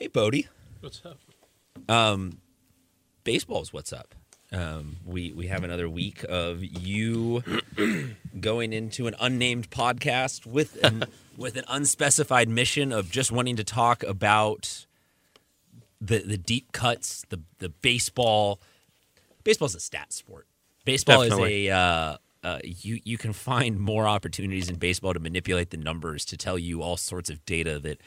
Hey, Bodie. What's up? Um, baseball's what's up. Um, we we have another week of you going into an unnamed podcast with an, with an unspecified mission of just wanting to talk about the the deep cuts, the the baseball. Baseball's a stat sport. Baseball Definitely. is a uh, uh, you you can find more opportunities in baseball to manipulate the numbers to tell you all sorts of data that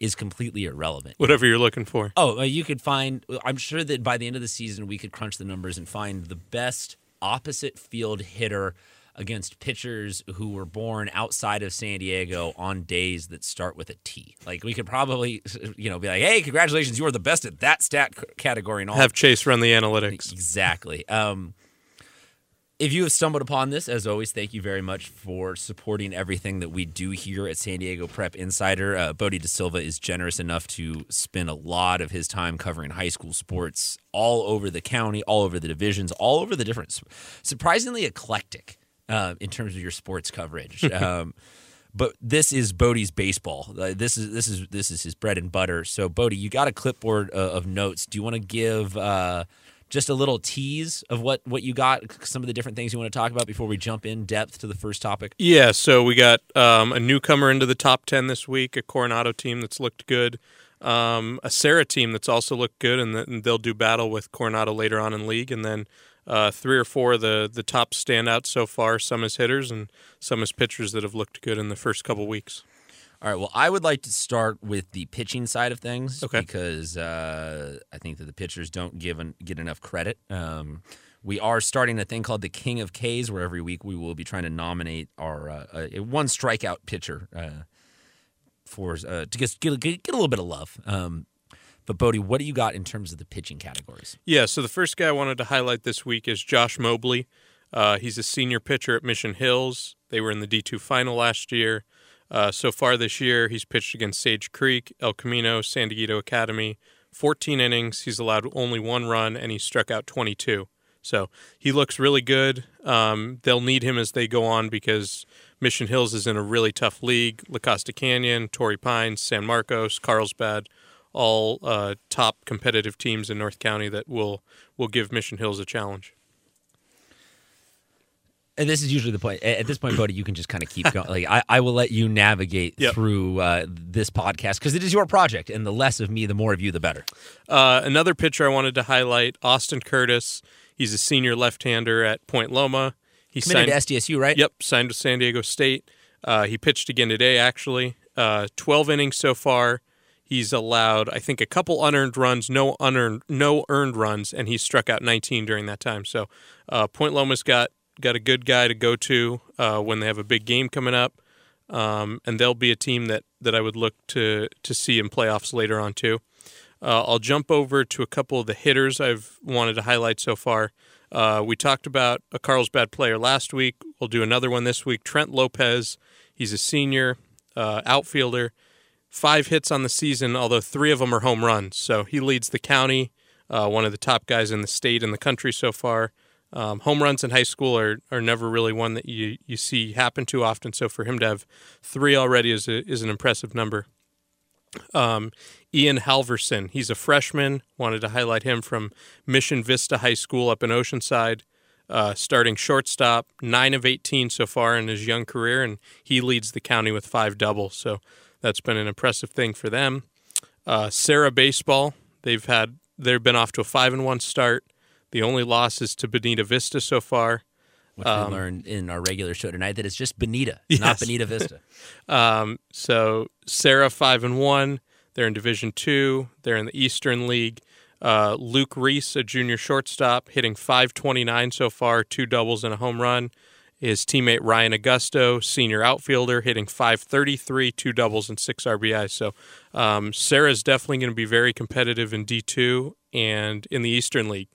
is completely irrelevant. Whatever you're looking for. Oh, you could find. I'm sure that by the end of the season, we could crunch the numbers and find the best opposite field hitter against pitchers who were born outside of San Diego on days that start with a T. Like we could probably, you know, be like, "Hey, congratulations, you are the best at that stat category." And all Have Chase run the analytics. Exactly. Um, if you have stumbled upon this, as always, thank you very much for supporting everything that we do here at San Diego Prep Insider. Uh, Bodie De Silva is generous enough to spend a lot of his time covering high school sports all over the county, all over the divisions, all over the different, surprisingly eclectic uh, in terms of your sports coverage. um, but this is Bodie's baseball. Uh, this is this is this is his bread and butter. So Bodie, you got a clipboard uh, of notes. Do you want to give uh, just a little tease of what what you got? Some of the different things you want to talk about before we jump in depth to the first topic. Yeah, so we got um, a newcomer into the top 10 this week, a Coronado team that's looked good, um, a Serra team that's also looked good, and, th- and they'll do battle with Coronado later on in league. And then uh, three or four of the, the top standouts so far, some as hitters and some as pitchers that have looked good in the first couple weeks. All right. Well, I would like to start with the pitching side of things Okay. because uh, I think that the pitchers don't give an, get enough credit. Um, we are starting a thing called the King of K's, where every week we will be trying to nominate our uh, uh, one strikeout pitcher uh, for uh, to get, get get a little bit of love. Um, but Bodie, what do you got in terms of the pitching categories? Yeah, so the first guy I wanted to highlight this week is Josh Mobley. Uh, he's a senior pitcher at Mission Hills. They were in the D2 final last year. Uh, so far this year, he's pitched against Sage Creek, El Camino, San Diego Academy. 14 innings. He's allowed only one run, and he struck out 22. So he looks really good. Um, they'll need him as they go on because Mission Hills is in a really tough league. La Costa Canyon, Torrey Pines, San Marcos, Carlsbad, all uh, top competitive teams in North County that will will give Mission Hills a challenge. And this is usually the point. At this point, Bodie, you can just kind of keep going. Like I, I will let you navigate Yep. through uh, this podcast because it is your project, and the less of me, the more of you, the better. Uh, another pitcher I wanted to highlight, Austin Curtis. He's a senior left-hander at Point Loma. He Committed signed, to SDSU, right? Yep, signed with San Diego State. Uh, he pitched again today, actually. Uh, 12 innings so far. He's allowed, I think, a couple unearned runs, no unearned, no earned runs, and he struck out 19 during that time. So, uh, Point Loma's got got a good guy to go to uh, when they have a big game coming up, um, and they'll be a team that that I would look to to see in playoffs later on too. Uh, I'll jump over to a couple of the hitters I've wanted to highlight so far. Uh, we talked about a Carlsbad player last week. We'll do another one this week. Trent Lopez. He's a senior uh, outfielder. Five hits on the season, although three of them are home runs. So he leads the county, uh, one of the top guys in the state and the country so far. Um, home runs in high school are, are never really one that you, you see happen too often. So for him to have three already is, a, is an impressive number. Um, Ian Halverson, he's a freshman. Wanted to highlight him from Mission Vista High School up in Oceanside. Uh, starting shortstop, nine of 18 so far in his young career, and he leads the county with five doubles. So that's been an impressive thing for them. Uh, Serra Baseball, they've had they've been off to a five and one start. The only loss is to Bonita Vista so far. Which we learned in our regular show tonight that it's just Bonita, not Um, Yes. Bonita Vista. Um, so Serra five and one. They're in Division Two. They're in the Eastern League. Uh, Luke Reese, a junior shortstop, hitting 529 so far, two doubles and a home run. His teammate Ryan Augusto, senior outfielder, hitting 533, two doubles and six RBIs. So um, Serra's definitely going to be very competitive in D2 and in the Eastern League.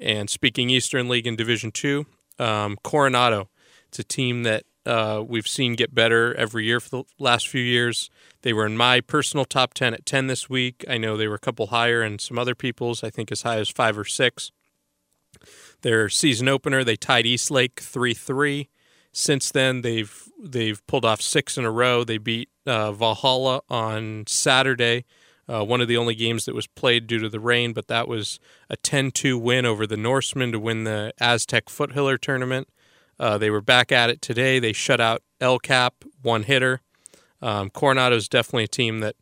And speaking Eastern League in Division Two, um, Coronado. It's a team that uh, we've seen get better every year for the last few years. They were in my personal top 10 at 10 this week. I know they were a couple higher, and some other people's, I think, as high as five or six. Their season opener, they tied Eastlake 3 3. Since then, they've they've pulled off six in a row. They beat uh, Valhalla on Saturday, Uh, one of the only games that was played due to the rain, but that was a 10 2 win over the Norsemen to win the Aztec Foothiller tournament. Uh, they were back at it today. They shut out El Cap, one hitter. Um, is definitely a team that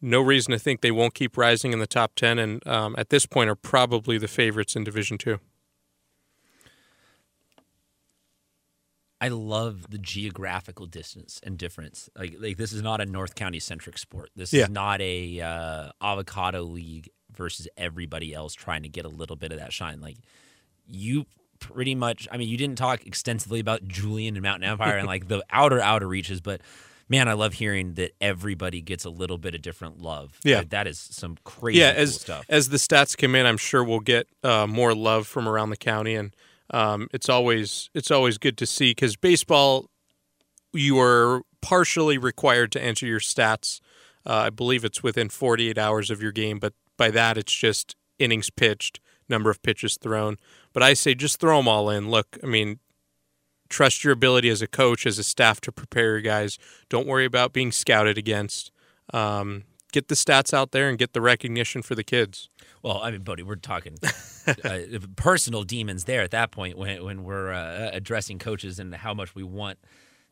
no reason to think they won't keep rising in the top 10, and um, at this point are probably the favorites in Division 2. I love the geographical distance and difference. Like like this is not a North County centric sport. This Yeah. is not a uh, avocado league versus everybody else trying to get a little bit of that shine. Like you pretty much. I mean, you didn't talk extensively about Julian and Mountain Empire and like the outer outer reaches, but man, I love hearing that everybody gets a little bit of different love. Yeah. Like, that is some crazy yeah, cool as stuff. as the stats come in, I'm sure we'll get uh, more love from around the county, and um, it's always it's always good to see because baseball, you are partially required to enter your stats. Uh, I believe it's within 48 hours of your game, but by that it's just innings pitched, number of pitches thrown. But I say just throw them all in. Look, I mean, trust your ability as a coach, as a staff to prepare your guys. Don't worry about being scouted against. Um, get the stats out there and get the recognition for the kids. Well, I mean, Bodie, we're talking uh, personal demons there at that point when when we're uh, addressing coaches and how much we want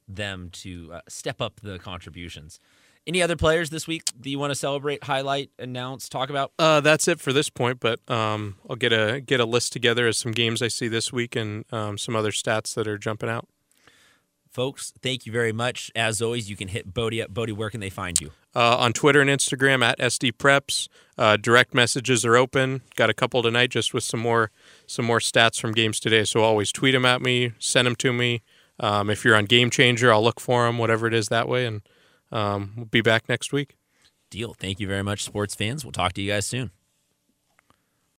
them to uh, step up the contributions. Any other players this week that you want to celebrate, highlight, announce, talk about? Uh, that's it for this point, but um, I'll get a get a list together of some games I see this week and um, some other stats that are jumping out. Folks, thank you very much. As always, you can hit Bodie up. Bodie, where can they find you? Uh, on Twitter and Instagram at SD Preps. Uh, direct messages are open. Got a couple tonight, just with some more some more stats from games today. So always tweet them at me, send them to me. Um, if you're on Game Changer, I'll look for them, whatever it is that way, and um, we'll be back next week. Deal. Thank you very much, sports fans. We'll talk to you guys soon.